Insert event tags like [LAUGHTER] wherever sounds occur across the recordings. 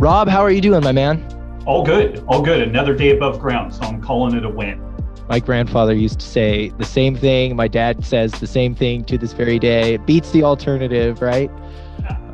Rob, how are you doing, my man? All good, all good. Another day above ground, so I'm calling it a win. My grandfather used to say the same thing. My dad says the same thing to this very day. It beats the alternative, right?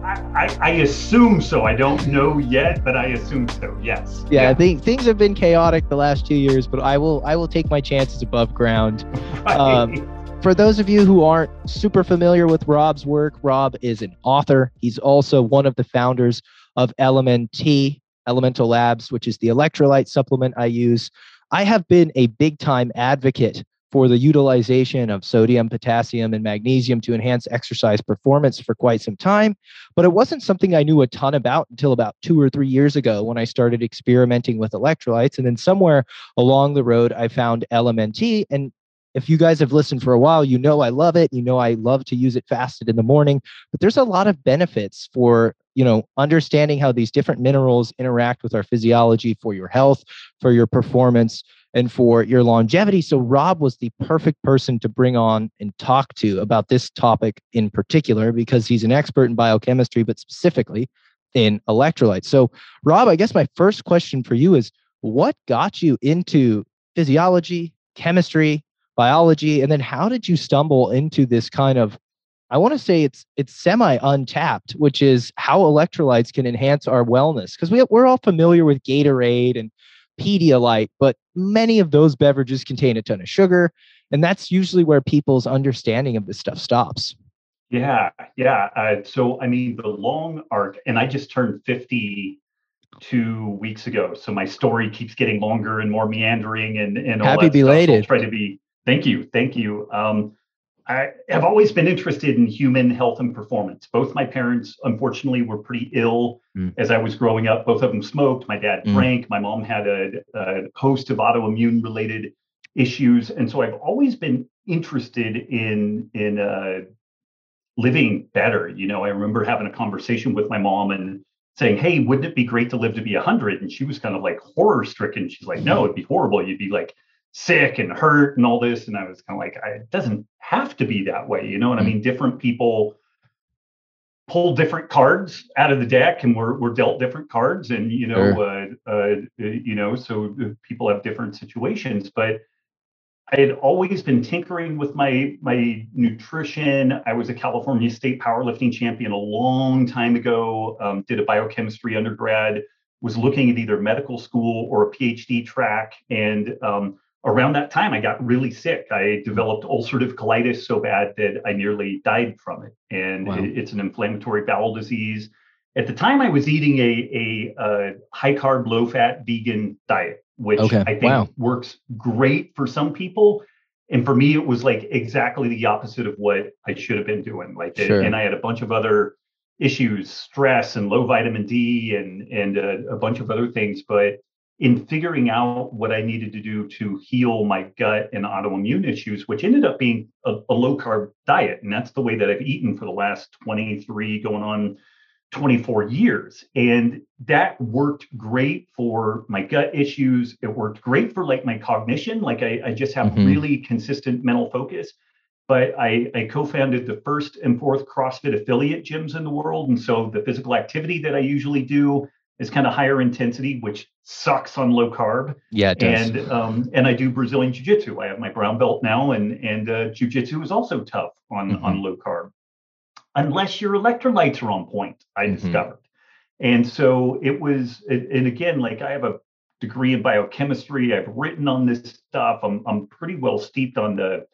I, I, I assume so. I don't know yet, but I assume so. Yes. Yeah, yeah, I think things have been chaotic the last two years, but I will I will take my chances above ground. [LAUGHS] Right. Um, for those of you who aren't super familiar with Rob's work, Rob is an author. He's also one of the founders of LMNT, Elemental Labs, which is the electrolyte supplement I use. I have been a big time advocate for the utilization of sodium, potassium, and magnesium to enhance exercise performance for quite some time. But it wasn't something I knew a ton about until about two or three years ago when I started experimenting with electrolytes. And then somewhere along the road, I found LMNT. And if you guys have listened for a while, you know I love it. You know I love to use it fasted in the morning. But there's a lot of benefits for you know understanding how these different minerals interact with our physiology for your health for your performance and for your longevity. So rob was the perfect person to bring on and talk to about this topic in particular because he's an expert in biochemistry but specifically in electrolytes. So rob i guess my first question for you is what got you into physiology chemistry biology and then how did you stumble into this kind of I want to say it's it's semi untapped, which is how electrolytes can enhance our wellness. Because we we're all familiar with Gatorade and Pedialyte, but many of those beverages contain a ton of sugar, and that's usually where people's understanding of this stuff stops. Yeah, yeah. Uh, so I mean, the long arc, and I just turned fifty two weeks ago, so my story keeps getting longer and more meandering, and and all happy belated. I'll try to be. Thank you, thank you. Um, I have always been interested in human health and performance. Both my parents, unfortunately, were pretty ill mm. as I was growing up. Both of them smoked. My dad mm. drank. My mom had a, a host of autoimmune related issues, and so I've always been interested in in uh, living better. You know, I remember having a conversation with my mom and saying, "Hey, wouldn't it be great to live to be 100?" And she was kind of like horror stricken. She's like, "No, it'd be horrible. You'd be like." Sick and hurt and all this. And I was kind of like, it doesn't have to be that way, you know? And I mm. mean, different people pull different cards out of the deck and we're, we're dealt different cards and, you know, sure. uh, uh, you know, so people have different situations, but I had always been tinkering with my my nutrition. I was a California State powerlifting champion a long time ago. Um, did a biochemistry undergrad. Was looking at either medical school or a PhD track, and um, around that time, I got really sick. I developed ulcerative colitis so bad that I nearly died from it. And wow. it, it's an inflammatory bowel disease. At the time, I was eating a, a, a high carb, low fat vegan diet, which okay. I think wow. works great for some people. And for me, it was like exactly the opposite of what I should have been doing. Like, sure. and I had a bunch of other issues, stress and low vitamin D and and a, a bunch of other things. But in figuring out what I needed to do to heal my gut and autoimmune issues, which ended up being a, a, low carb diet. And that's the way that I've eaten for the last 23, going on 24 years. And that worked great for my gut issues. It worked great for like my cognition. Like I, I just have mm-hmm. really consistent mental focus. But I, I co founded the first and fourth CrossFit affiliate gyms in the world. And so the physical activity that I usually do is kind of higher intensity, which sucks on low carb. Yeah, it does. And um, and I do Brazilian Jiu Jitsu. I have my brown belt now, and and uh, Jiu Jitsu is also tough on mm-hmm. on low carb, unless your electrolytes are on point. I mm-hmm. discovered, and so it was. And again, like I have a degree in biochemistry. I've written on this stuff. I'm I'm pretty well steeped on the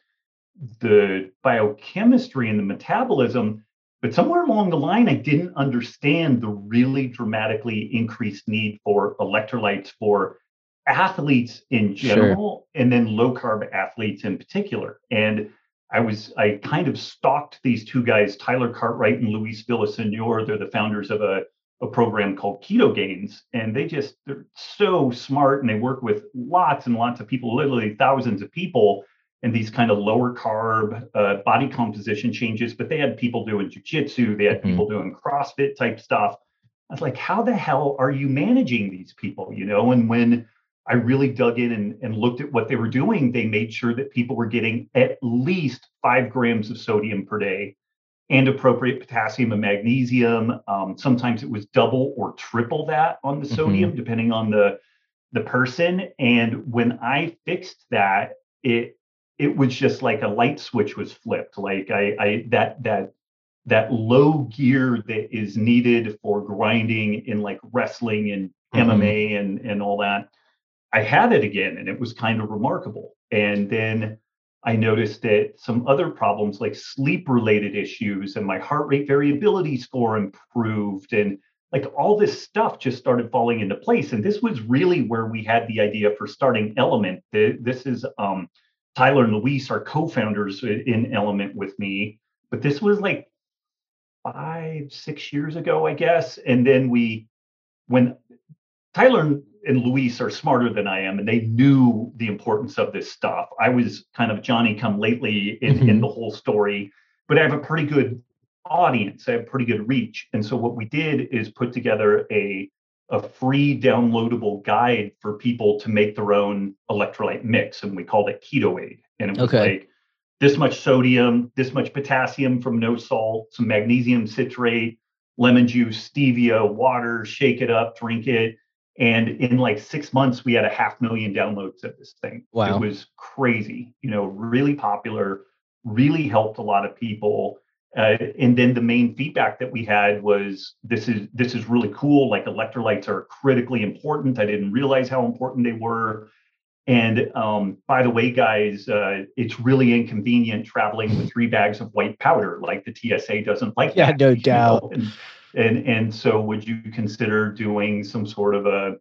the biochemistry and the metabolism but somewhere along the line, I didn't understand the really dramatically increased need for electrolytes for athletes in general, sure. and then low carb athletes in particular. And I was I kind of stalked these two guys, Tyler Cartwright and Luis Villasenor. They're the founders of a, a program called Keto Ketogains, and they just they're so smart and they work with lots and lots of people, literally thousands of people and these kind of lower carb uh, body composition changes, but they had people doing jujitsu, they had mm-hmm. people doing CrossFit type stuff. I was like, how the hell are you managing these people? You know, and when I really dug in and, and looked at what they were doing, they made sure that people were getting at least five grams of sodium per day and appropriate potassium and magnesium. Um, sometimes it was double or triple that on the sodium, mm-hmm. depending on the the person. And when I fixed that, it it was just like a light switch was flipped. Like I, I that that that low gear that is needed for grinding in like wrestling and mm-hmm. MMA and and all that. I had it again, and it was kind of remarkable. And then I noticed that some other problems like sleep related issues and my heart rate variability score improved and like all this stuff just started falling into place and this was really where we had the idea for starting LMNT this is um, tyler and luis are co-founders in LMNT with me but this was like five six years ago i guess and then we when tyler and luis are smarter than i am and they knew the importance of this stuff i was kind of johnny come lately in, mm-hmm. in the whole story but i have a pretty good audience. I have pretty good reach. And so what we did is put together a a free downloadable guide for people to make their own electrolyte mix. And we called it Keto Aid. And it was okay. like this much sodium, this much potassium from no salt, some magnesium citrate, lemon juice, stevia, water, shake it up, drink it. And in like six months, we had a half million downloads of this thing. Wow. It was crazy, you know, really popular, really helped a lot of people. Uh, and then the main feedback that we had was this is this is really cool. Like electrolytes are critically important. I didn't realize how important they were. And um, by the way guys uh, it's really inconvenient traveling with three bags of white powder. Like the tsa doesn't like yeah that, no doubt. And, and and so would you consider doing some sort of a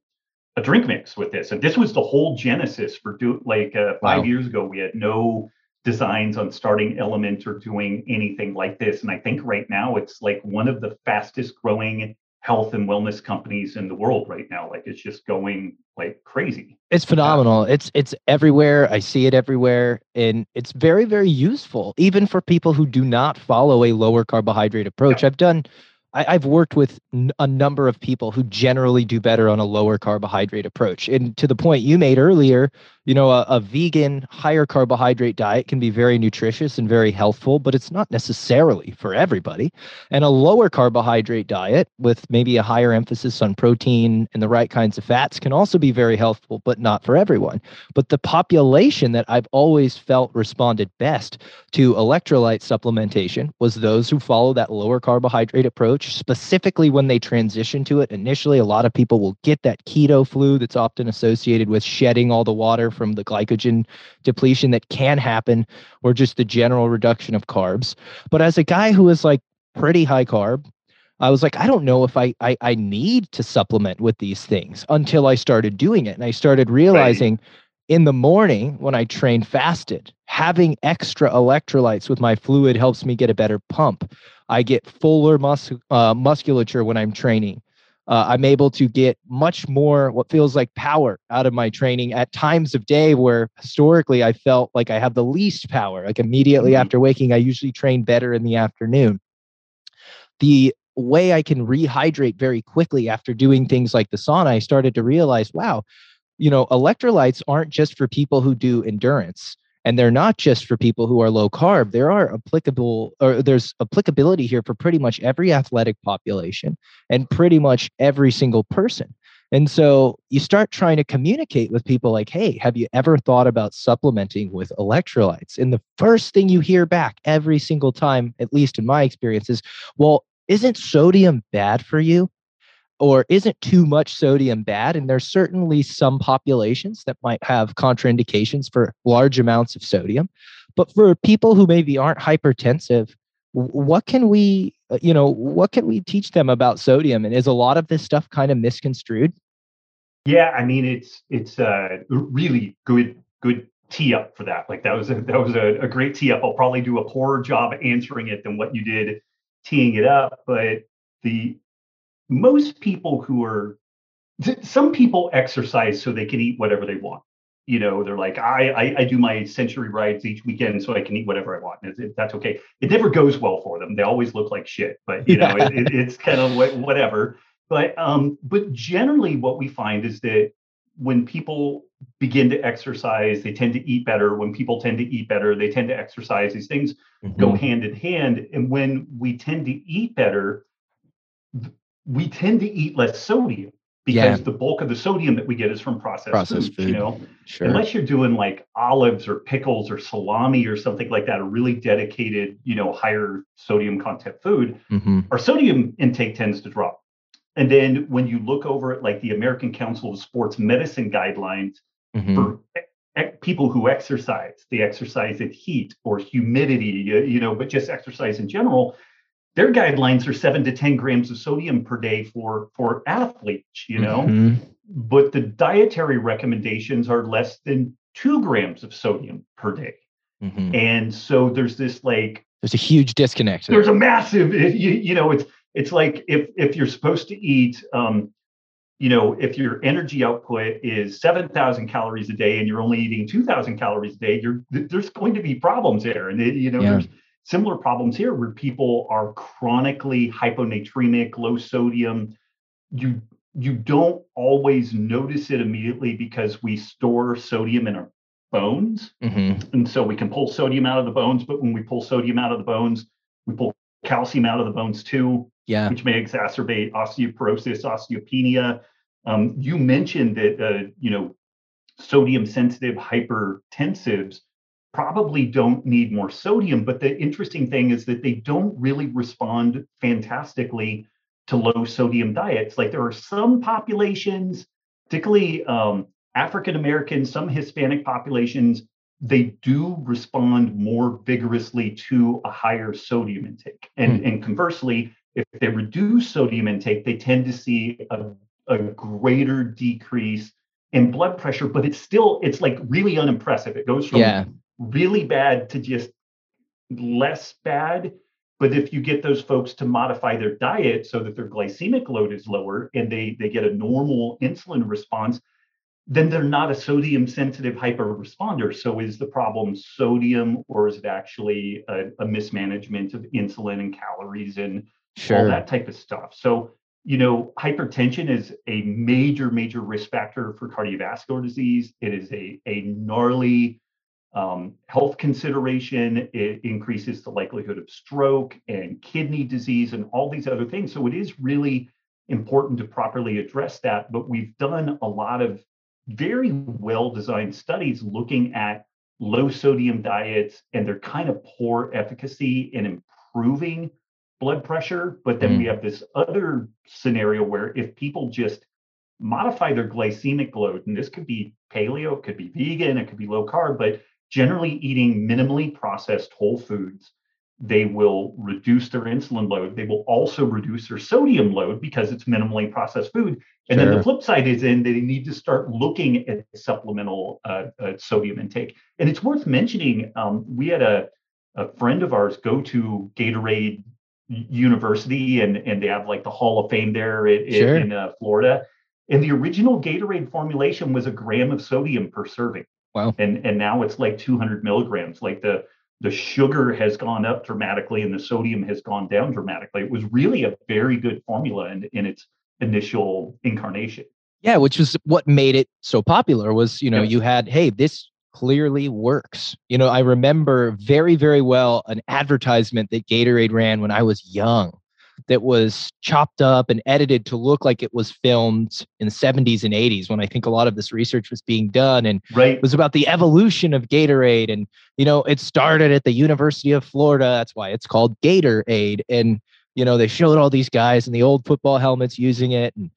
a drink mix with this? And this was the whole genesis for do like uh, five wow. years ago. We had no designs on starting LMNT or doing anything like this. And i think right now it's like one of the fastest growing health and wellness companies in the world right now. Like it's just going like crazy. It's phenomenal. Uh, it's it's everywhere. I see it everywhere. And it's very very useful even for people who do not follow a lower carbohydrate approach. Yeah. i've done I, have worked with n- a number of people who generally do better on a lower carbohydrate approach. And to the point you made earlier, you know, a, a, vegan, higher carbohydrate diet can be very nutritious and very healthful, but it's not necessarily for everybody. And a lower carbohydrate diet with maybe a higher emphasis on protein and the right kinds of fats can also be very healthful, but not for everyone. But the population that I've always felt responded best to electrolyte supplementation was those who follow that lower carbohydrate approach, specifically when they transition to it. Initially, a lot of people will get that keto flu that's often associated with shedding all the water from the glycogen depletion that can happen or just the general reduction of carbs. But as a guy who is like pretty high carb, I was like, I don't know if I, I, I need to supplement with these things until I started doing it. And I started realizing right. in the morning when I train fasted, having extra electrolytes with my fluid helps me get a better pump. I get fuller mus- uh, musculature when I'm training uh, I'm able to get much more what feels like power out of my training at times of day where historically I felt like I have the least power. Like immediately mm-hmm. after waking, I usually train better in the afternoon. The way I can rehydrate very quickly after doing things like the sauna, I started to realize, wow, you know, electrolytes aren't just for people who do endurance and they're not just for people who are low carb. There are applicable or there's applicability here for pretty much every athletic population and pretty much every single person. And so you start trying to communicate with people like hey have you ever thought about supplementing with electrolytes? And the first thing you hear back every single time at least in my experience is well isn't sodium bad for you or isn't too much sodium bad? And there's certainly some populations that might have contraindications for large amounts of sodium. But for people who maybe aren't hypertensive, what can we, uh, you know, what can we teach them about sodium? And is a lot of this stuff kind of misconstrued? Yeah, I mean, it's it's a really good good tee up for that. Like that was a, that was a, a great tee up. I'll probably do a poorer job answering it than what you did teeing it up. But the most people who are some people exercise so they can eat whatever they want you know they're like I, I, I do my century rides each weekend so i can eat whatever i want it, it, that's okay it never goes well for them they always look like shit but you know it, it's kind of whatever but um but generally what we find is that when people begin to exercise, they tend to eat better. When people tend to eat better, they tend to exercise. These things mm-hmm. go hand in hand. And when we tend to eat better, we tend to eat less sodium because yeah. the bulk of the sodium that we get is from processed, processed food, You know, sure. unless you're doing like olives or pickles or salami or something like that, a really dedicated, you know, higher sodium content food, mm-hmm. our sodium intake tends to drop. And then when you look over at like the American Council of Sports Medicine guidelines mm-hmm. for e- people who exercise, they exercise at heat or humidity, you, you know, but just exercise in general, their guidelines are seven to 10 grams of sodium per day for, for athletes, you know, mm-hmm. but the dietary recommendations are less than two grams of sodium per day. Mm-hmm. And so there's this like, there's a huge disconnect. There's a massive, [LAUGHS] you, you know, it's, it's like if, if you're supposed to eat, um, you know, if your energy output is 7,000 calories a day and you're only eating 2,000 calories a day, you're, there's going to be problems there. And, it, you know, yeah. there's, similar problems here where people are chronically hyponatremic, low sodium. You you don't always notice it immediately because we store sodium in our bones. Mm-hmm. And so we can pull sodium out of the bones, but when we pull sodium out of the bones, we pull calcium out of the bones too, yeah. which may exacerbate osteoporosis, osteopenia. Um, you mentioned that uh, you know sodium sensitive hypertensives probably don't need more sodium. But the interesting thing is that they don't really respond fantastically to low sodium diets. Like there are some populations, particularly um, African Americans, some Hispanic populations, they do respond more vigorously to a higher sodium intake. And, hmm. and conversely, if they reduce sodium intake, they tend to see a, a greater decrease in blood pressure, but it's still, it's like really unimpressive. It goes from yeah really bad to just less bad. But if you get those folks to modify their diet so that their glycemic load is lower and they, they get a normal insulin response, then they're not a sodium sensitive hyper responder. So is the problem sodium or is it actually a, a mismanagement of insulin and calories and sure. all that type of stuff? So, you know, hypertension is a major, major risk factor for cardiovascular disease. It is a, a gnarly um, health consideration, it increases the likelihood of stroke and kidney disease and all these other things. So it is really important to properly address that. But we've done a lot of very well designed studies looking at low sodium diets and their kind of poor efficacy in improving blood pressure. But then mm. we have this other scenario where if people just modify their glycemic load, and this could be paleo, it could be vegan, it could be low carb, but generally eating minimally processed whole foods, they will reduce their insulin load. They will also reduce their sodium load because it's minimally processed food. And sure. then the flip side is in they need to start looking at supplemental uh, uh, sodium intake. And it's worth mentioning um, we had a, a friend of ours go to Gatorade University and, and they have like the Hall of Fame there in, sure. in uh, Florida. And the original Gatorade formulation was a gram of sodium per serving. Wow. And and now it's like 200 milligrams. Like the the sugar has gone up dramatically and the sodium has gone down dramatically. It was really a very good formula in, in its initial incarnation. Yeah, which was what made it so popular was, you know, you had, hey, this clearly works. You know, I remember very, very well an advertisement that Gatorade ran when I was young that was chopped up and edited to look like it was filmed in the 70s and 80s when I think a lot of this research was being done and right. it was about the evolution of Gatorade and you know it started at the University of Florida that's why it's called Gatorade and you know they showed all these guys in the old football helmets using it and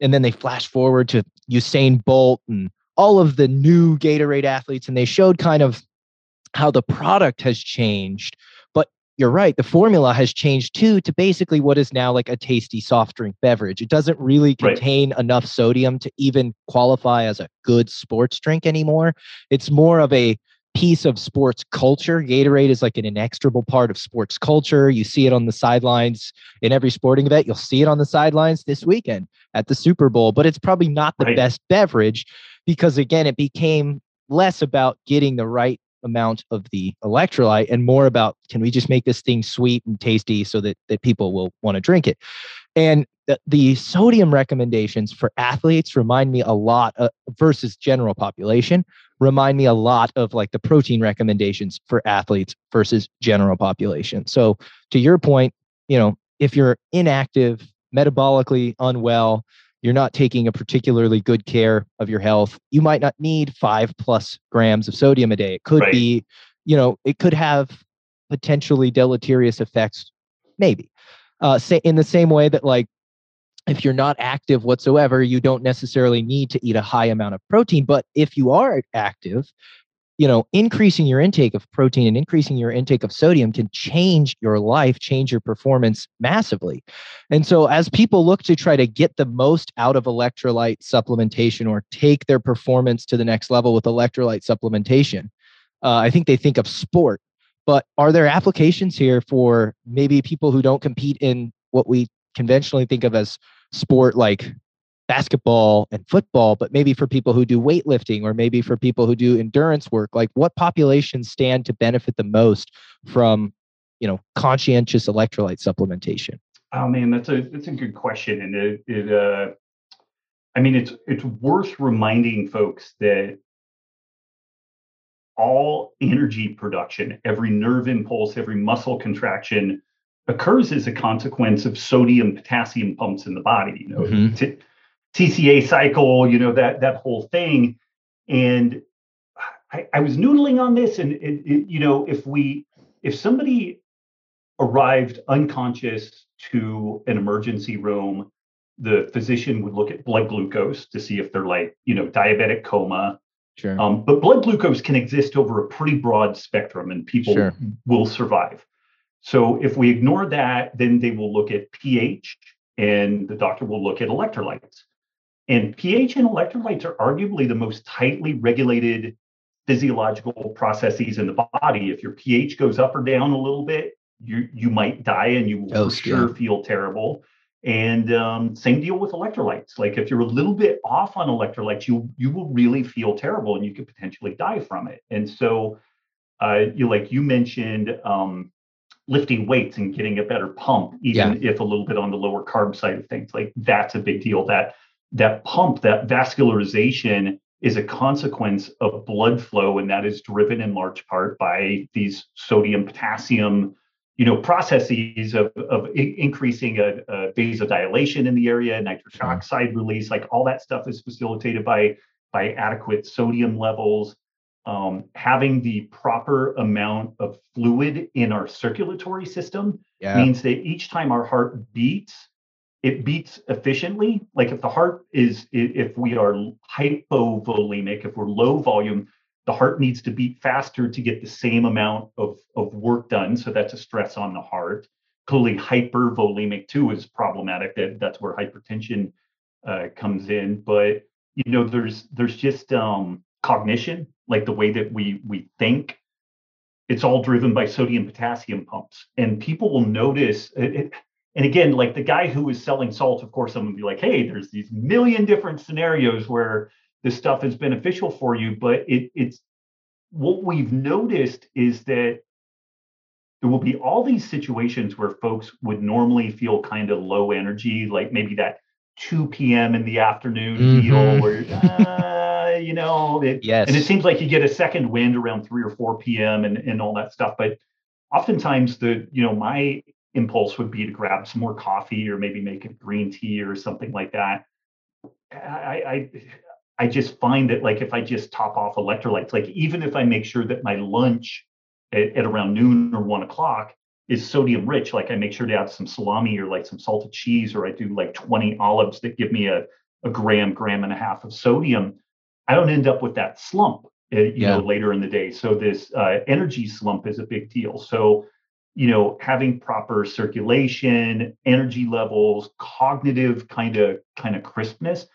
and then they flash forward to Usain Bolt and all of the new Gatorade athletes and they showed kind of how the product has changed you're right. The formula has changed too to basically what is now like a tasty soft drink beverage. It doesn't really contain right. enough sodium to even qualify as a good sports drink anymore. It's more of a piece of sports culture. Gatorade is like an inextricable part of sports culture. You see it on the sidelines in every sporting event. You'll see it on the sidelines this weekend at the Super Bowl, but it's probably not the right. best beverage because, again, it became less about getting the right amount of the electrolyte and more about can we just make this thing sweet and tasty so that, that people will want to drink it. And the, the sodium recommendations for athletes remind me a lot uh, versus general population remind me a lot of like the protein recommendations for athletes versus general population. So to your point, you know, if you're inactive, metabolically unwell, you're not taking a particularly good care of your health, you might not need five plus grams of sodium a day. It could right. be, you know, it could have potentially deleterious effects, maybe. Uh, say in the same way that like if you're not active whatsoever, you don't necessarily need to eat a high amount of protein. But if you are active, you know, increasing your intake of protein and increasing your intake of sodium can change your life, change your performance massively. And so, as people look to try to get the most out of electrolyte supplementation or take their performance to the next level with electrolyte supplementation, uh, I think they think of sport. But are there applications here for maybe people who don't compete in what we conventionally think of as sport like basketball and football, but maybe for people who do weightlifting or maybe for people who do endurance work, like what populations stand to benefit the most from, you know, conscientious electrolyte supplementation? Oh man, that's a that's a good question, and it, it uh, I mean, it's it's worth reminding folks that all energy production, every nerve impulse, every muscle contraction occurs as a consequence of sodium potassium pumps in the body you know mm-hmm. t- tca cycle you know that that whole thing and i, I was noodling on this and it, it, you know if we if somebody arrived unconscious to an emergency room the physician would look at blood glucose to see if they're like you know diabetic coma Sure. Um, but blood glucose can exist over a pretty broad spectrum and people sure. will survive. So if we ignore that, then they will look at pH and the doctor will look at electrolytes. And pH and electrolytes are arguably the most tightly regulated physiological processes in the body. If your pH goes up or down a little bit, you you might die and you will oh, sure feel terrible. And um, same deal with electrolytes. Like if you're a little bit off on electrolytes, you you will really feel terrible and you could potentially die from it. And so, uh, you like you mentioned um, lifting weights and getting a better pump, even yeah. if a little bit on the lower carb side of things. Like that's a big deal. That that pump, that vascularization is a consequence of blood flow, and that is driven in large part by these sodium potassium you know processes of, of increasing a, a, vasodilation in the area nitric mm-hmm. oxide release like all that stuff is facilitated by by adequate sodium levels um, having the proper amount of fluid in our circulatory system yeah. means that each time our heart beats, it beats efficiently. Like if the heart is, if we are hypovolemic, if we're low volume, the heart needs to beat faster to get the same amount of, of work done. So that's a stress on the heart. Clearly, hypervolemic too is problematic. That that's where hypertension uh, comes in. But you know, there's there's just um, cognition like the way that we we think it's all driven by sodium potassium pumps and people will notice it, and again like the guy who is selling salt of course i'm going to be like hey there's these million different scenarios where this stuff is beneficial for you but it, it's what we've noticed is that there will be all these situations where folks would normally feel kind of low energy like maybe that 2 p.m in the afternoon mm-hmm. deal where uh, you know, it, yes. And it seems like you get a second wind around 3 or 4 p.m. and, and all that stuff. But oftentimes the, you know, my impulse would be to grab some more coffee or maybe make a green tea or something like that. I, I, I just find that like if I just top off electrolytes, like even if I make sure that my lunch at, at around noon or one o'clock is sodium rich, like I make sure to have some salami or like some salted cheese, or I do like 20 olives that give me a, a gram, gram and a half of sodium. I don't end up with that slump, uh, you yeah. know, later in the day. So this uh, energy slump is a big deal. So, you know, having proper circulation, energy levels, cognitive kind of kind of crispness.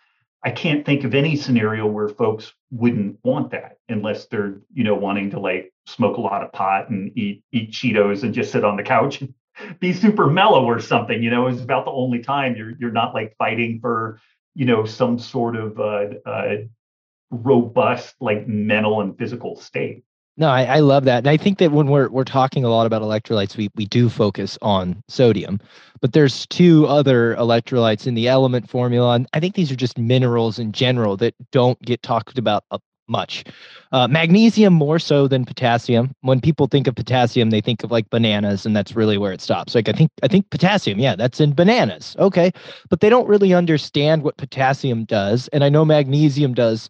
I can't think of any scenario where folks wouldn't want that unless they're, you know, wanting to like smoke a lot of pot and eat eat Cheetos and just sit on the couch and [LAUGHS] be super mellow or something. You know, is about the only time you're you're not like fighting for, you know, some sort of uh, uh, robust like mental and physical state No, I, I, love that. And I think that when we're we're talking a lot about electrolytes, we we do focus on sodium. But there's two other electrolytes in the LMNT formula. And I think these are just minerals in general that don't get talked about much. Uh, magnesium more so than potassium. When people think of potassium, they think of like bananas, and that's really where it stops. Like I think I think potassium, yeah, that's in bananas. Okay, but they don't really understand what potassium does, and I know magnesium does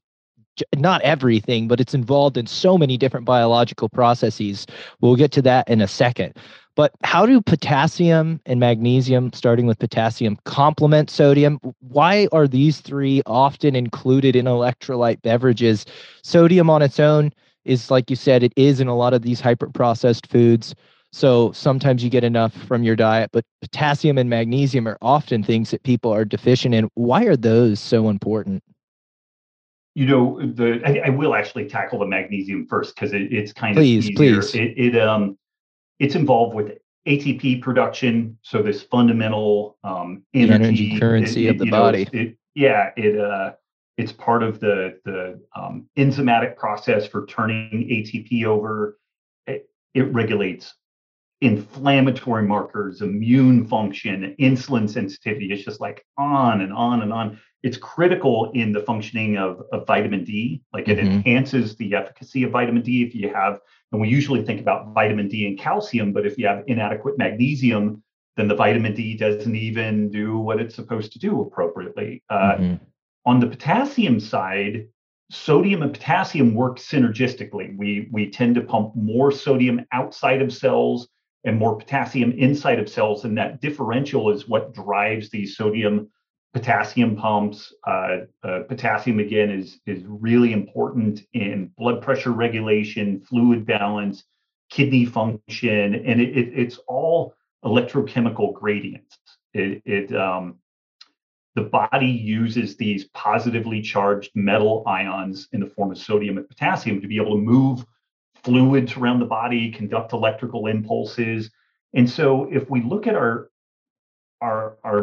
not everything, but it's involved in so many different biological processes. We'll get to that in a second. But how do potassium and magnesium, starting with potassium, complement sodium? Why are these three often included in electrolyte beverages? Sodium on its own is, like you said, it is in a lot of these hyper processed foods. So sometimes you get enough from your diet, but potassium and magnesium are often things that people are deficient in. Why are those so important? You know the I, I, will actually tackle the magnesium first because it, it's kind please, of easier. Please, it, it um it's involved with ATP production, so this fundamental um, energy, energy currency it, of the body. Know, yeah, it uh, it's part of the the um, enzymatic process for turning ATP over. It, it regulates inflammatory markers, immune function, insulin sensitivity. It's just like on and on and on it's critical in the functioning of, of vitamin D. Like it mm-hmm. enhances the efficacy of vitamin D if you have, and we usually think about vitamin D and calcium, but if you have inadequate magnesium, then the vitamin D doesn't even do what it's supposed to do appropriately. Uh, mm-hmm. On the potassium side, sodium and potassium work synergistically. We we tend to pump more sodium outside of cells and more potassium inside of cells, and that differential is what drives these sodium potassium pumps. Uh, uh, potassium again is is really important in blood pressure regulation, fluid balance, kidney function, and it, it, it's all electrochemical gradients. It, it um, the body uses these positively charged metal ions in the form of sodium and potassium to be able to move fluids around the body, conduct electrical impulses. And so if we look at our our our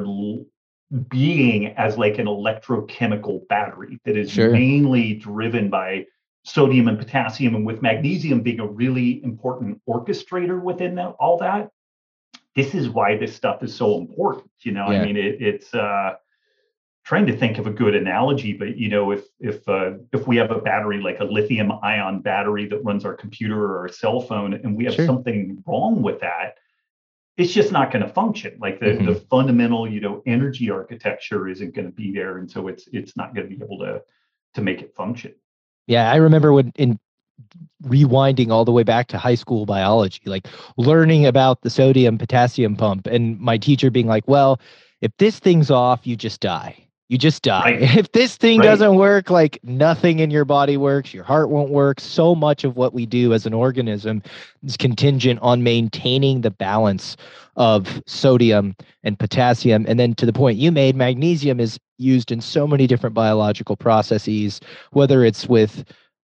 being as like an electrochemical battery that is sure. mainly driven by sodium and potassium and with magnesium being a really important orchestrator within that, all that this is why this stuff is so important you know yeah. i mean it, it's uh trying to think of a good analogy but you know if if uh, if we have a battery like a lithium ion battery that runs our computer or our cell phone and we have sure. something wrong with that it's just not going to function. Like the, mm-hmm. the fundamental you know energy architecture isn't going to be there and so it's it's not going to be able to to make it function. Yeah i remember when in rewinding all the way back to high school biology like learning about the sodium potassium pump and my teacher being like well if this thing's off you just die you just die. Right. [LAUGHS] If this thing right. doesn't work, like nothing in your body works, your heart won't work. So much of what we do as an organism is contingent on maintaining the balance of sodium and potassium. And then to the point you made, magnesium is used in so many different biological processes, whether it's with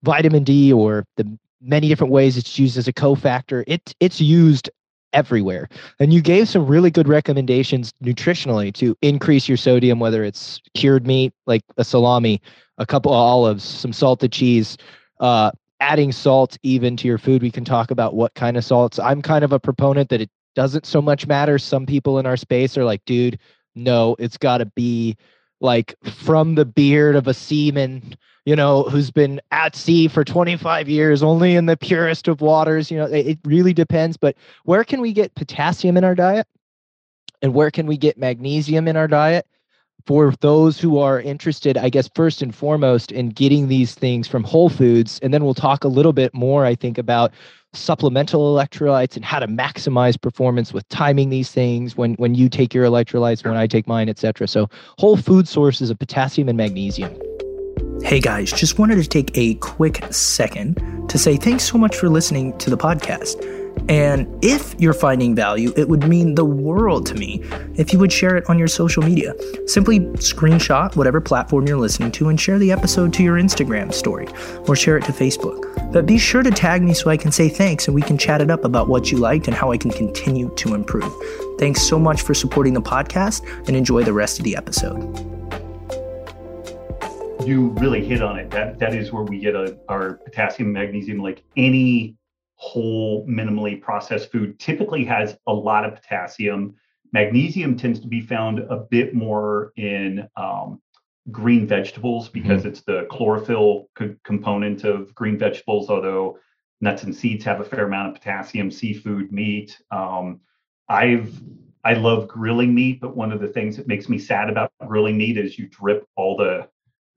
vitamin D or the many different ways it's used as a cofactor. It, it's used everywhere. And you gave some really good recommendations nutritionally to increase your sodium, whether it's cured meat like a salami, a couple of olives, some salted cheese, uh, adding salt even to your food. We can talk about what kind of salts. I'm kind of a proponent that it doesn't so much matter. Some people in our space are like, dude, no, it's got to be like from the beard of a seaman you know, who's been at sea for 25 years, only in the purest of waters. You know, it, it really depends. But where can we get potassium in our diet? And where can we get magnesium in our diet? For those who are interested, I guess, first and foremost, in getting these things from whole foods. And then we'll talk a little bit more, I think, about supplemental electrolytes and how to maximize performance with timing these things when when you take your electrolytes when i take mine etc so whole food sources of potassium and magnesium Hey guys, just wanted to take a quick second to say thanks so much for listening to the podcast. And if you're finding value, it would mean the world to me if you would share it on your social media. Simply screenshot whatever platform you're listening to and share the episode to your Instagram story or share it to Facebook. But be sure to tag me so I can say thanks and we can chat it up about what you liked and how I can continue to improve. Thanks so much for supporting the podcast and enjoy the rest of the episode. you really hit on it. That that is where we get a, our potassium, magnesium. Like any whole, minimally processed food, typically has a lot of potassium. Magnesium tends to be found a bit more in um, green vegetables because mm-hmm. it's the chlorophyll co- component of green vegetables. Although nuts and seeds have a fair amount of potassium, seafood, meat. Um, I've I love grilling meat, but one of the things that makes me sad about grilling meat is you drip all the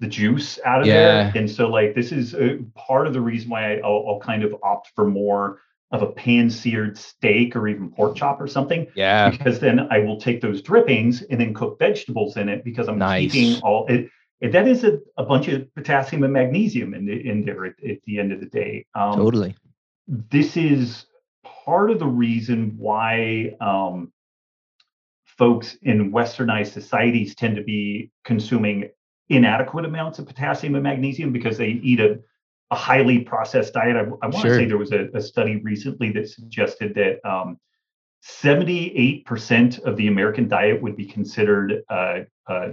the juice out of yeah. there. And so like this is a, part of the reason why I, will kind of opt for more of a pan seared steak or even pork chop or something. Yeah. Because then I will take those drippings and then cook vegetables in it because I'm nice. keeping all it. that is a, a bunch of potassium and magnesium in, the, in there at, at the end of the day. Um, totally. This is part of the reason why um, folks in westernized societies tend to be consuming inadequate amounts of potassium and magnesium because they eat a, a highly processed diet. I, I want to sure. say there was a, a, study recently that suggested that um, 78% of the American diet would be considered uh, uh,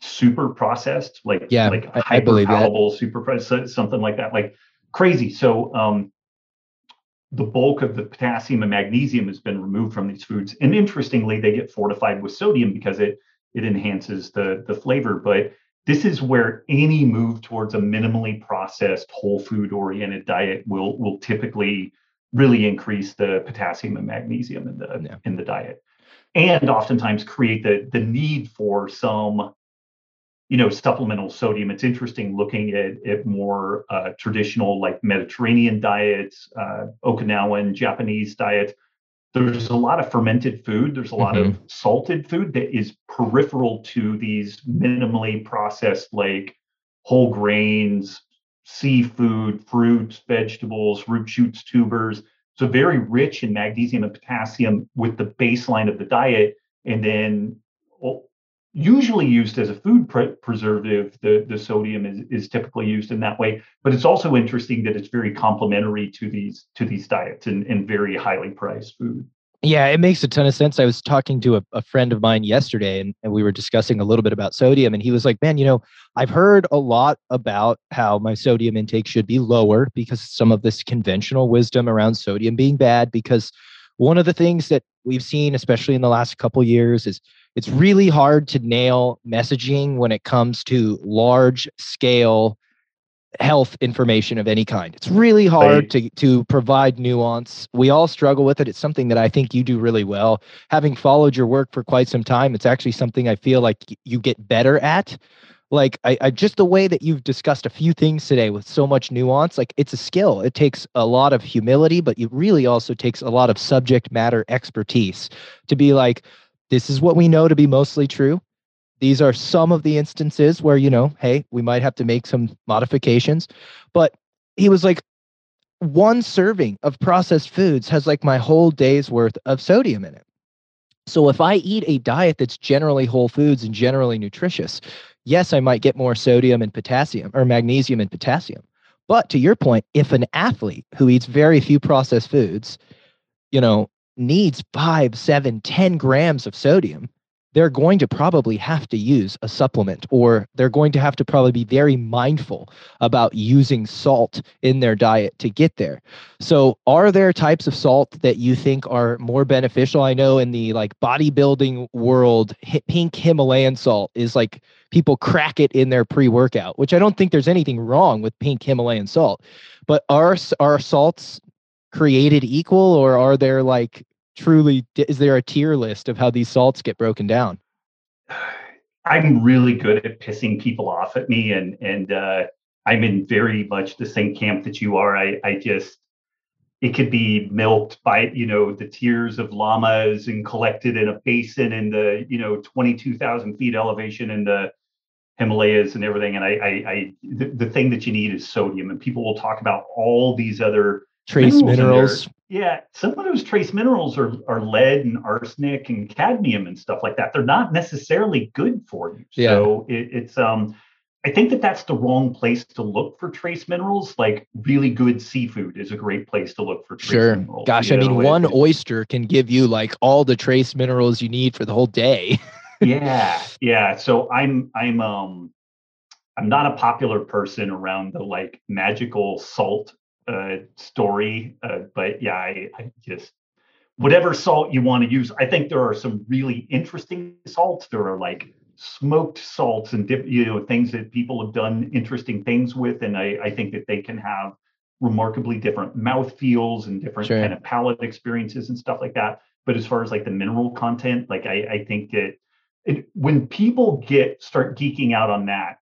super processed, like yeah, like hyper palatable, super processed, something like that, like crazy. So um, the bulk of the potassium and magnesium has been removed from these foods, and interestingly, they get fortified with sodium because it it enhances the the flavor. But this is where any move towards a minimally processed whole food oriented diet will will typically really increase the potassium and magnesium in the yeah. in the diet. And oftentimes create the the need for some you know supplemental sodium. It's interesting looking at, at more uh, traditional like mediterranean diets uh, okinawan japanese diets there's a lot of fermented food there's a mm-hmm. lot of mm-hmm. salted food that is peripheral to these minimally processed like whole grains seafood fruits vegetables root shoots tubers so very rich in magnesium and potassium with the baseline of the diet and then usually used as a food pre- preservative the, the sodium is, is typically used in that way but it's also interesting that it's very complementary to these to these diets and, and very highly priced food yeah, it makes a ton of sense. I was talking to a, a friend of mine yesterday and, and we were discussing a little bit about sodium. And he was like, Man, you know, I've heard a lot about how my sodium intake should be lower because some of this conventional wisdom around sodium being bad. Because one of the things that we've seen, especially in the last couple years, is it's really hard to nail messaging when it comes to large scale health information of any kind. It's really hard to to provide nuance. We all struggle with it. It's something that I think you do really well. Having followed your work for quite some time, it's actually something I feel like you get better at. Like I, I just the way that you've discussed a few things today with so much nuance, like it's a skill. It takes a lot of humility, but it really also takes a lot of subject matter expertise to be like, this is what we know to be mostly true. These are some of the instances where you know hey we might have to make some modifications. But he was like one serving of processed foods has like my whole day's worth of sodium in it. So if i eat a diet that's generally whole foods and generally nutritious yes i might get more sodium and potassium or magnesium and potassium. But to your point if an athlete who eats very few processed foods you know needs five seven ten grams of sodium they're going to probably have to use a supplement or they're going to have to probably be very mindful about using salt in their diet to get there. So, are there types of salt that you think are more beneficial? I know in the like bodybuilding world, pink Himalayan salt is like people crack it in their pre-workout, which I don't think there's anything wrong with pink Himalayan salt. But are are salts created equal or are there like truly is there a tier list of how these salts get broken down [SIGHS] i'm really good at pissing people off at me and and uh, i'm in very much the same camp that you are i i just it could be milked by you know the tears of llamas and collected in a basin in the you know 22,000 feet elevation in the Himalayas and everything. And I, I, I the, the, thing that you need is sodium. And people will talk about all these other trace minerals. minerals. Yeah, some of those trace minerals are are lead and arsenic and cadmium and stuff like that. They're not necessarily good for you. Yeah. So it, it's um, I think that that's the wrong place to look for trace minerals. Like really good seafood is a great place to look for trace sure. minerals. Gosh, I know? mean, one it, oyster can give you like all the trace minerals you need for the whole day. [LAUGHS] yeah, yeah. So I'm I'm um I'm not a popular person around the like magical salt uh, story, uh, but yeah, I, I just whatever salt you want to use. I think there are some really interesting salts. There are like smoked salts and dip, you know things that people have done interesting things with, and I, I think that they can have remarkably different mouth feels and different sure. kind of palate experiences and stuff like that. But as far as like the mineral content, like I, I think that it, when people get start geeking out on that,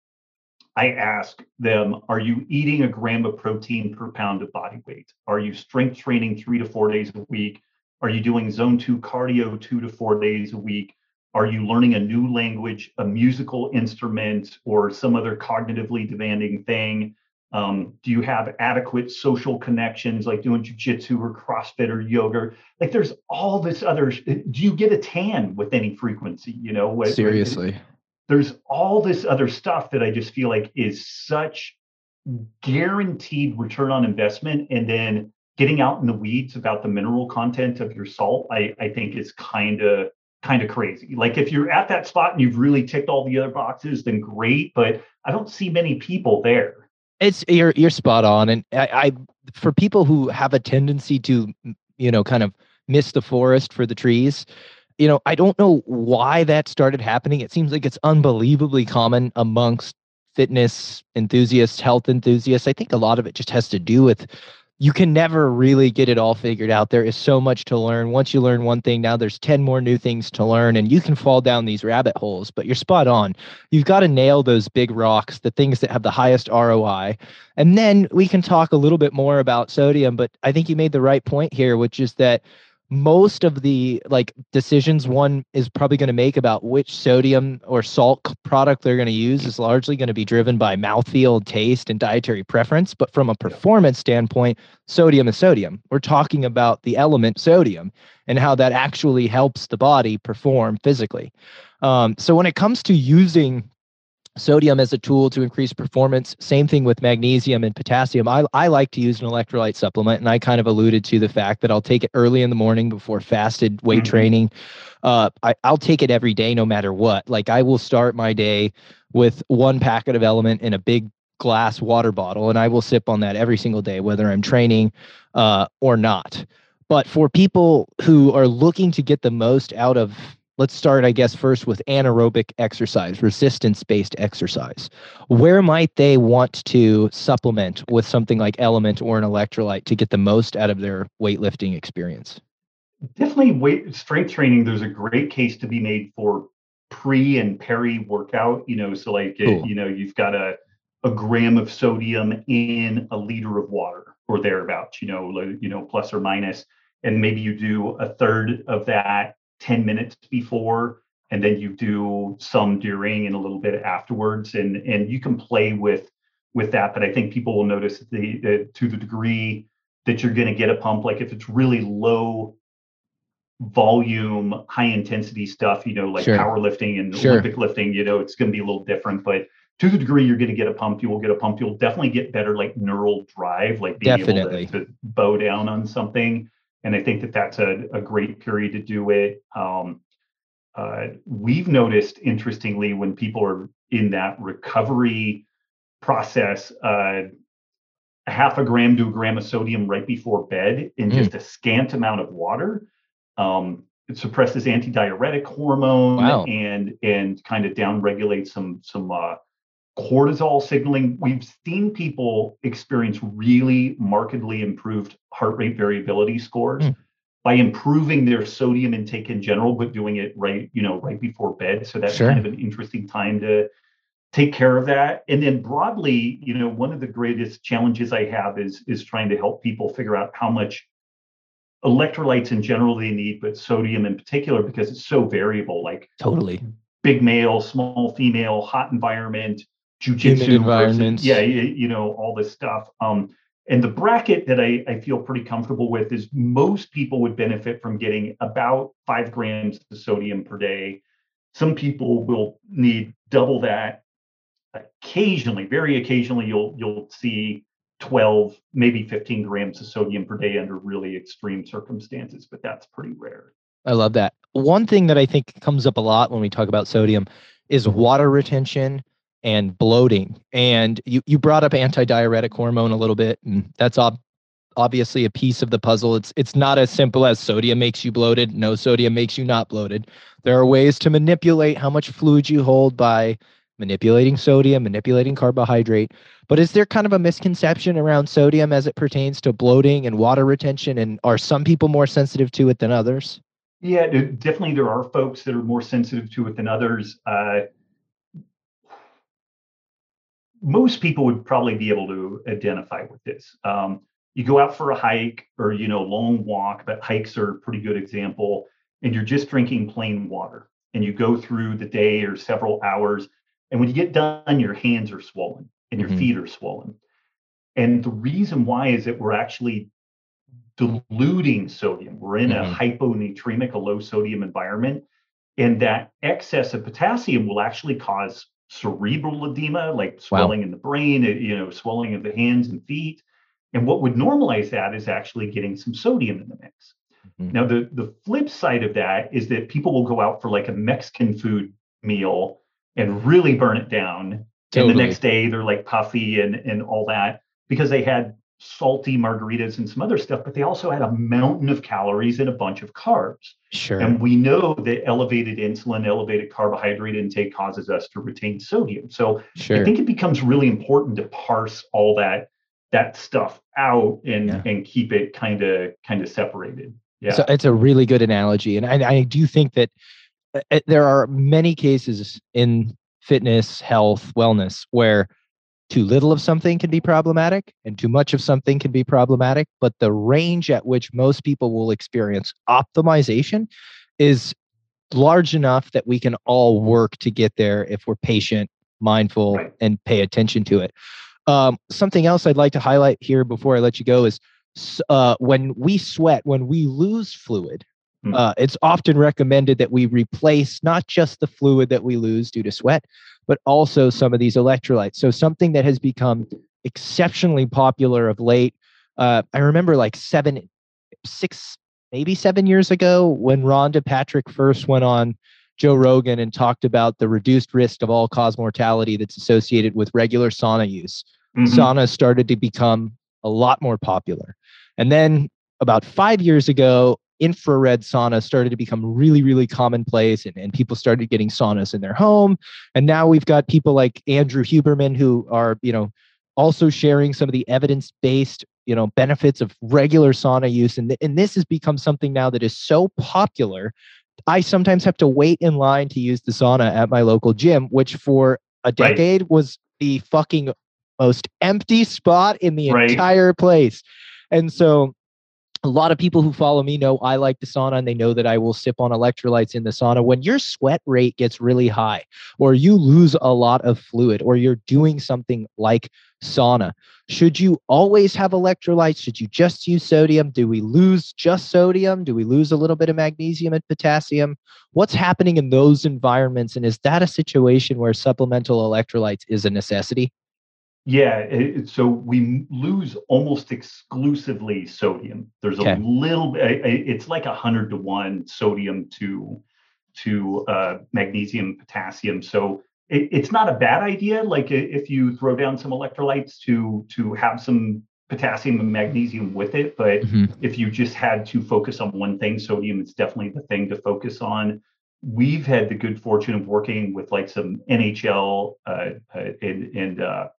I ask them, are you eating a gram of protein per pound of body weight? Are you strength training three to four days a week? Are you doing zone two cardio two to four days a week? Are you learning a new language, a musical instrument, or some other cognitively demanding thing? Um, do you have adequate social connections like doing jujitsu or CrossFit or yoga? Like there's all this other. Do you get a tan with any frequency? You know, seriously. There's all this other stuff that I just feel like is such guaranteed return on investment, and then getting out in the weeds about the mineral content of your salt, I, I think is kind of kind of crazy. Like if you're at that spot and you've really ticked all the other boxes, then great. But I don't see many people there it's you're you're spot on, and I, I for people who have a tendency to you know kind of miss the forest for the trees. You know, I don't know why that started happening. It seems like it's unbelievably common amongst fitness enthusiasts, health enthusiasts. I think a lot of it just has to do with you can never really get it all figured out. There is so much to learn. Once you learn one thing, now there's 10 more new things to learn, and you can fall down these rabbit holes. But you're spot on. You've got to nail those big rocks, the things that have the highest ROI. And then we can talk a little bit more about sodium. But I think you made the right point here, which is that most of the like decisions one is probably going to make about which sodium or salt product they're going to use is largely going to be driven by mouthfeel, taste, and dietary preference. But from a performance standpoint, sodium is sodium. We're talking about the element sodium and how that actually helps the body perform physically. Um, so when it comes to using sodium as a tool to increase performance. Same thing with magnesium and potassium. I, I like to use an electrolyte supplement, and I kind of alluded to the fact that I'll take it early in the morning before fasted weight mm-hmm. training. Uh, I, I'll take it every day, no matter what. Like I will start my day with one packet of LMNT in a big glass water bottle, and I will sip on that every single day, whether I'm training uh, or not. But for people who are looking to get the most out of let's start, I guess, first with anaerobic exercise, resistance based exercise. Where might they want to supplement with something like LMNT or an electrolyte to get the most out of their weightlifting experience? Definitely weight strength training. There's a great case to be made for pre and peri workout. You know, so like cool. you know, you've got a a gram of sodium in a liter of water or thereabouts. You know, you know, plus or minus, and maybe you do a third of that 10 minutes before and then you do some during and a little bit afterwards and and you can play with with that but i think people will notice the, the to the degree that you're going to get a pump like if it's really low volume high intensity stuff you know like sure. powerlifting and sure. olympic lifting you know it's going to be a little different but to the degree you're going to get a pump you will get a pump you'll definitely get better like neural drive like being definitely. able to, to bow down on something and I think that that's a, a great period to do it. Um, uh, we've noticed, interestingly, when people are in that recovery process, uh, a half a gram to a gram of sodium right before bed in mm. just a scant amount of water. Um, it suppresses antidiuretic hormone wow. and and kind of downregulates some some uh, cortisol signaling. We've seen people experience really markedly improved heart rate variability scores mm. by improving their sodium intake in general, but doing it right, you know, right before bed. So that's sure. kind of an interesting time to take care of that. And then broadly, you know, one of the greatest challenges I have is is trying to help people figure out how much electrolytes in general they need, but sodium in particular because it's so variable. Like totally big male, small female, hot environment, jujitsu environments. yeah, you, know, all this stuff. Um, and the bracket that I, I feel pretty comfortable with is most people would benefit from getting about five grams of sodium per day. Some people will need double that. Occasionally, very occasionally, you'll you'll see 12, maybe 15 grams of sodium per day under really extreme circumstances, but that's pretty rare. I love that. One thing that I think comes up a lot when we talk about sodium is water retention and bloating. And you, you brought up antidiuretic hormone a little bit, and that's ob- obviously a piece of the puzzle. It's it's not as simple as sodium makes you bloated. No sodium makes you not bloated. There are ways to manipulate how much fluid you hold by manipulating sodium, manipulating carbohydrate. But is there kind of a misconception around sodium as it pertains to bloating and water retention? And are some people more sensitive to it than others? Yeah, definitely there are folks that are more sensitive to it than others. Uh, most people would probably be able to identify with this. Um, you go out for a hike or you know long walk, but hikes are a pretty good example, and you're just drinking plain water, and you go through the day or several hours, and when you get done, your hands are swollen and your mm-hmm. feet are swollen. And the reason why is that we're actually diluting sodium. We're in mm-hmm. a hyponatremic, a low sodium environment. And that excess of potassium will actually cause cerebral edema, like swelling wow. in the brain, uh, you know, swelling of the hands and feet. And what would normalize that is actually getting some sodium in the mix. Mm-hmm. Now, the, the flip side of that is that people will go out for like a Mexican food meal and really burn it down. Totally. And the next day they're like puffy and, and all that because they had salty margaritas and some other stuff, but they also had a mountain of calories and a bunch of carbs. Sure. And we know that elevated insulin, elevated carbohydrate intake causes us to retain sodium. So sure. I think it becomes really important to parse all that that stuff out and yeah. and keep it kind of kind of separated. Yeah. So it's a really good analogy. And I, I do think that uh, uh, there are many cases in fitness, health, wellness where too little of something can be problematic and too much of something can be problematic but the range at which most people will experience optimization is large enough that we can all work to get there if we're patient mindful and pay attention to it um, something else i'd like to highlight here before i let you go is uh, when we sweat when we lose fluid hmm. uh, it's often recommended that we replace not just the fluid that we lose due to sweat, but also some of these electrolytes. So something that has become exceptionally popular of late. Uh, I remember like seven, six, maybe seven years ago when Rhonda Patrick first went on Joe Rogan and talked about the reduced risk of all cause mortality that's associated with regular sauna use. Mm-hmm. Sauna started to become a lot more popular. And then about five years ago, infrared sauna started to become really, really commonplace and, and people started getting saunas in their home. And now we've got people like Andrew Huberman who are, you know, also sharing some of the evidence-based you know benefits of regular sauna use and, th- and this has become something now that is so popular i sometimes have to wait in line to use the sauna at my local gym which for a decade right. was the fucking most empty spot in the right. entire place and so a lot of people who follow me know I like the sauna and they know that I will sip on electrolytes in the sauna. When your sweat rate gets really high, or you lose a lot of fluid, or you're doing something like sauna, should you always have electrolytes? Should you just use sodium? Do we lose just sodium? Do we lose a little bit of magnesium and potassium? What's happening in those environments? And is that a situation where supplemental electrolytes is a necessity? Yeah, it, so we lose almost exclusively sodium. There's okay. a little bit. It's like a hundred to one sodium to to uh, magnesium, potassium. So it, it's not a bad idea. Like if you throw down some electrolytes to to have some potassium and magnesium with it. But mm-hmm. if you just had to focus on one thing, sodium is definitely the thing to focus on. We've had the good fortune of working with like some NHL uh, uh, and, and uh,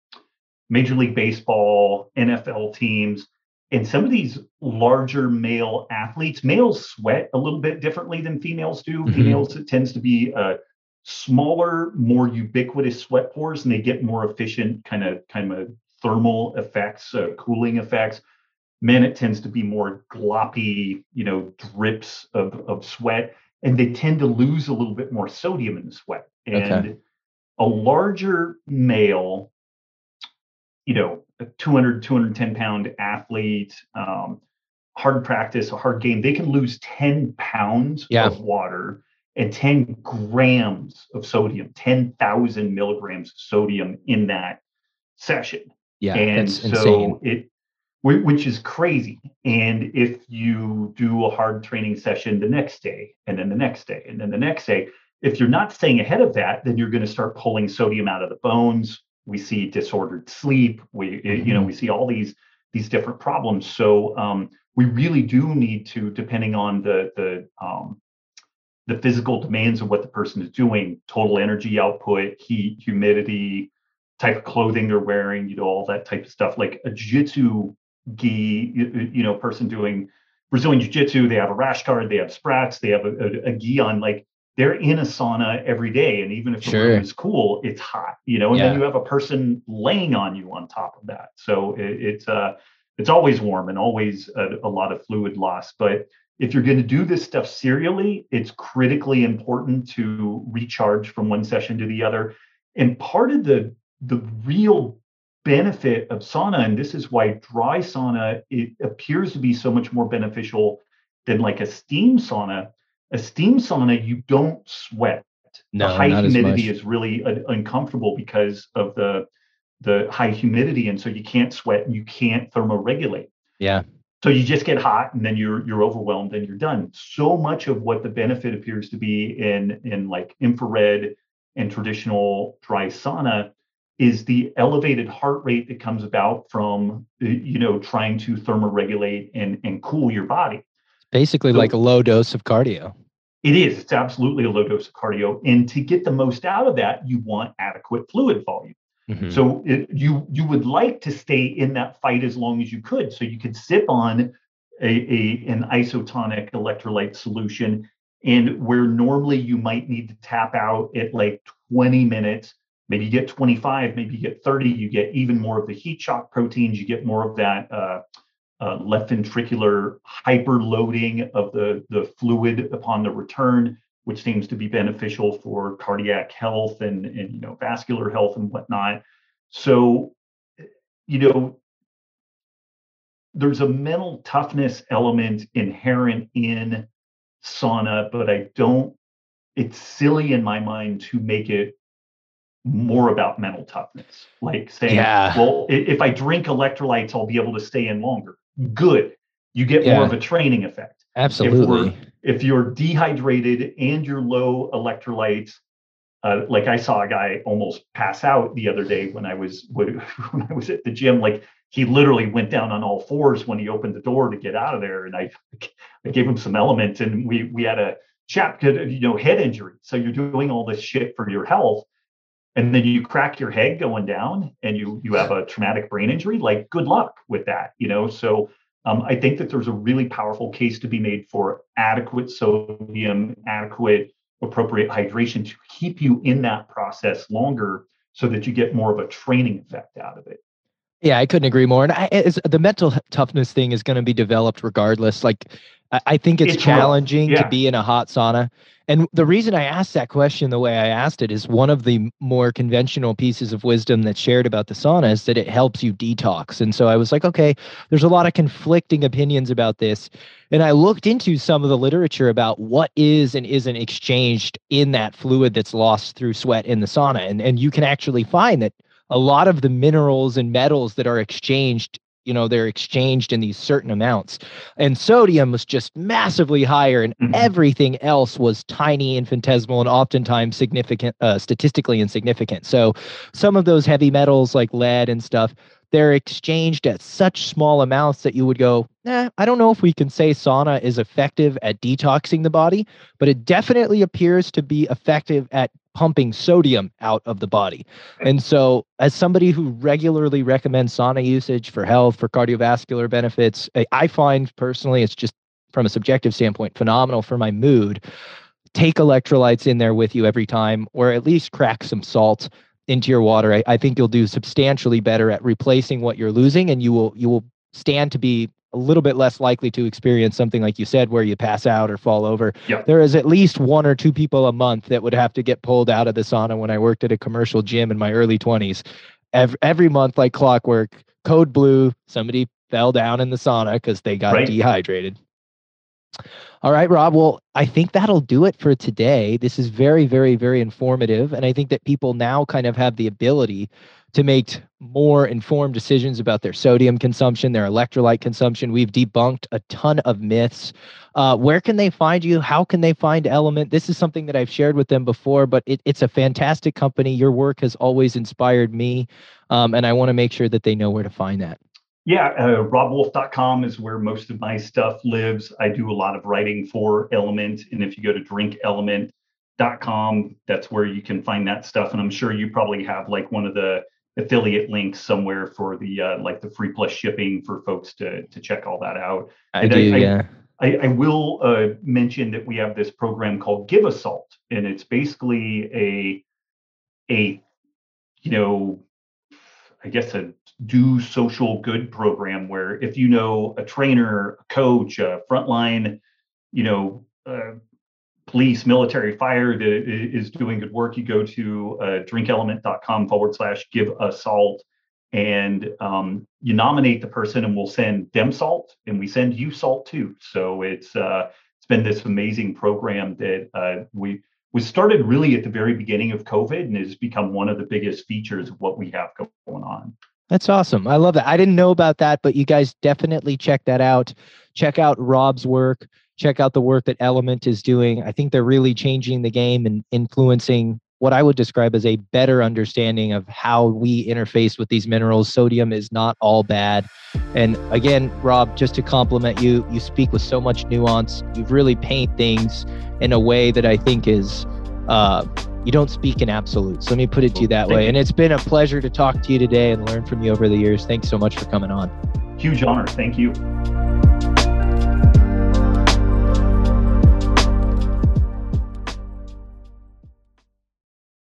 Major League Baseball, NFL teams, and some of these larger male athletes, males sweat a little bit differently than females do. Mm-hmm. Females, it tends to be a smaller, more ubiquitous sweat pores, and they get more efficient kind of kind of thermal effects, uh, cooling effects. Men, it tends to be more gloppy, you know, drips of, of sweat, and they tend to lose a little bit more sodium in the sweat. And okay. a larger male you know, a 200, 210 pound athlete, um, hard practice, a hard game, they can lose 10 pounds yeah. of water and 10 grams of sodium, 10,000 milligrams of sodium in that session. Yeah. And so insane. it, which is crazy. And if you do a hard training session the next day, and then the next day, and then the next day, if you're not staying ahead of that, then you're going to start pulling sodium out of the bones. We see disordered sleep. We, mm-hmm. you know, we see all these these different problems. So um, we really do need to, depending on the the um, the physical demands of what the person is doing, total energy output, heat, humidity, type of clothing they're wearing, you know, all that type of stuff. Like a jiu-jitsu gi, you, you know, person doing Brazilian jiu-jitsu, they have a rash guard, they have spats, they have a, a, a gi on. Like they're in a sauna every day, and even if the sure. room is cool, it's hot, you know. And yeah. then you have a person laying on you on top of that, so it, it's uh, it's always warm and always a, a lot of fluid loss. But if you're going to do this stuff serially, it's critically important to recharge from one session to the other. And part of the the real benefit of sauna, and this is why dry sauna it appears to be so much more beneficial than like a steam sauna. A steam sauna, you don't sweat. No, the high humidity is really uh, uncomfortable because of the the high humidity, and so you can't sweat and you can't thermoregulate. Yeah. So you just get hot and then you're you're overwhelmed and you're done. So much of what the benefit appears to be in in like infrared and traditional dry sauna is the elevated heart rate that comes about from you know trying to thermoregulate and and cool your body basically so like a low dose of cardio it is it's absolutely a low dose of cardio and to get the most out of that you want adequate fluid volume mm-hmm. so it, you you would like to stay in that fight as long as you could so you could sip on a, a an isotonic electrolyte solution and where normally you might need to tap out at like 20 minutes maybe you get 25 maybe you get 30 you get even more of the heat shock proteins you get more of that uh, uh, left ventricular hyperloading of the, the fluid upon the return which seems to be beneficial for cardiac health and, and you know vascular health and whatnot so you know there's a mental toughness element inherent in sauna but i don't it's silly in my mind to make it more about mental toughness. Like saying, yeah. well, if I drink electrolytes, I'll be able to stay in longer. Good. You get yeah. more of a training effect. Absolutely. If, if, you're dehydrated and you're low electrolytes, uh, like I saw a guy almost pass out the other day when I was [LAUGHS] when I was at the gym. Like he literally went down on all fours when he opened the door to get out of there, and I I gave him some LMNT, and we we had a chap could you know head injury. So you're doing all this shit for your health, and then you crack your head going down and you you have a traumatic brain injury like good luck with that you know? So um, i think that there's a really powerful case to be made for adequate sodium adequate appropriate hydration to keep you in that process longer so that you get more of a training effect out of it yeah i couldn't agree more and I, the mental toughness thing is going to be developed regardless like I think it's, it's challenging yeah. to be in a hot sauna. And the reason I asked that question the way I asked it is one of the more conventional pieces of wisdom that's shared about the sauna is that it helps you detox. And so I was like, okay, there's a lot of conflicting opinions about this. And I looked into some of the literature about what is and isn't exchanged in that fluid that's lost through sweat in the sauna. And, and you can actually find that a lot of the minerals and metals that are exchanged you know they're exchanged in these certain amounts and sodium was just massively higher and mm-hmm. everything else was tiny infinitesimal and oftentimes significant uh, statistically insignificant so some of those heavy metals like lead and stuff they're exchanged at such small amounts that you would go, I don't know if we can say sauna is effective at detoxing the body, but it definitely appears to be effective at pumping sodium out of the body. And so, as somebody who regularly recommends sauna usage for health, for cardiovascular benefits, I find personally it's just from a subjective standpoint phenomenal for my mood. Take electrolytes in there with you every time, or at least crack some salt into your water, I, I think you'll do substantially better at replacing what you're losing, and you will you will stand to be a little bit less likely to experience something like you said where you pass out or fall over. Yep. There is at least one or two people a month that would have to get pulled out of the sauna when I worked at a commercial gym in my early 20s. Every, every month, like clockwork, code blue, somebody fell down in the sauna because they got right. dehydrated. All right, Rob. Well, I think that'll do it for today. This is very, very, very informative. And I think that people now kind of have the ability to make more informed decisions about their sodium consumption, their electrolyte consumption. We've debunked a ton of myths. Uh, where can they find you? How can they find LMNT? This is something that I've shared with them before, but it, it's a fantastic company. Your work has always inspired me, um, and I want to make sure that they know where to find that. Yeah, uh, robwolf.com is where most of my stuff lives. I do a lot of writing for LMNT. And if you go to drinklmnt.com, that's where you can find that stuff. And I'm sure you probably have like one of the affiliate links somewhere for the uh, like the free plus shipping for folks to to check all that out. I and do, I, yeah. I, I will uh, mention that we have this program called Give a Salt, and it's basically a a you know I guess a do social good program where if you know a trainer, a coach, a frontline, you know, uh, police, military, fire that is doing good work, you go to uh, drinklmnt.com forward slash give a salt and um, you nominate the person and we'll send them salt and we send you salt too. So it's uh, it's been this amazing program that uh, we was started really at the very beginning of COVID and has become one of the biggest features of what we have going on. That's awesome. I love that. I didn't know about that, but you guys definitely check that out. Check out Rob's work. Check out the work that LMNT is doing. I think they're really changing the game and influencing what I would describe as a better understanding of how we interface with these minerals. Sodium is not all bad. And again, Rob, just to compliment you, you speak with so much nuance. You've really paint things in a way that I think is uh, you don't speak in absolutes. Let me put it to you that way. And it's been a pleasure to talk to you today and learn from you over the years. Thanks so much for coming on. Huge honor. Thank you.